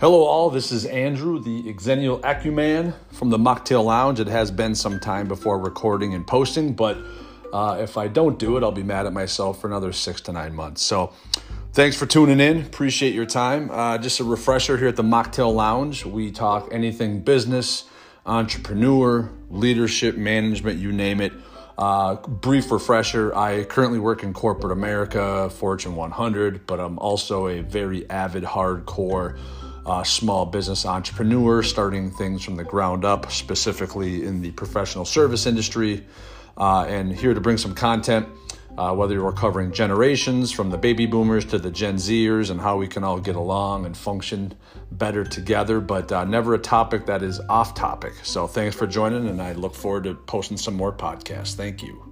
Hello, all. This is Andrew, the Xennial Ecuman from the Mocktail Lounge. It has been some time before recording and posting, but uh, if I don't do it, I'll be mad at myself for another six to nine months. So, thanks for tuning in. Appreciate your time. Uh, just a refresher here at the Mocktail Lounge. We talk anything business, entrepreneur, leadership, management, you name it. Uh, brief refresher I currently work in corporate America, Fortune 100, but I'm also a very avid, hardcore uh, small business entrepreneur, starting things from the ground up, specifically in the professional service industry. Uh, and here to bring some content, uh, whether you're covering generations from the baby boomers to the Gen Zers and how we can all get along and function better together, but uh, never a topic that is off topic. So thanks for joining, and I look forward to posting some more podcasts. Thank you.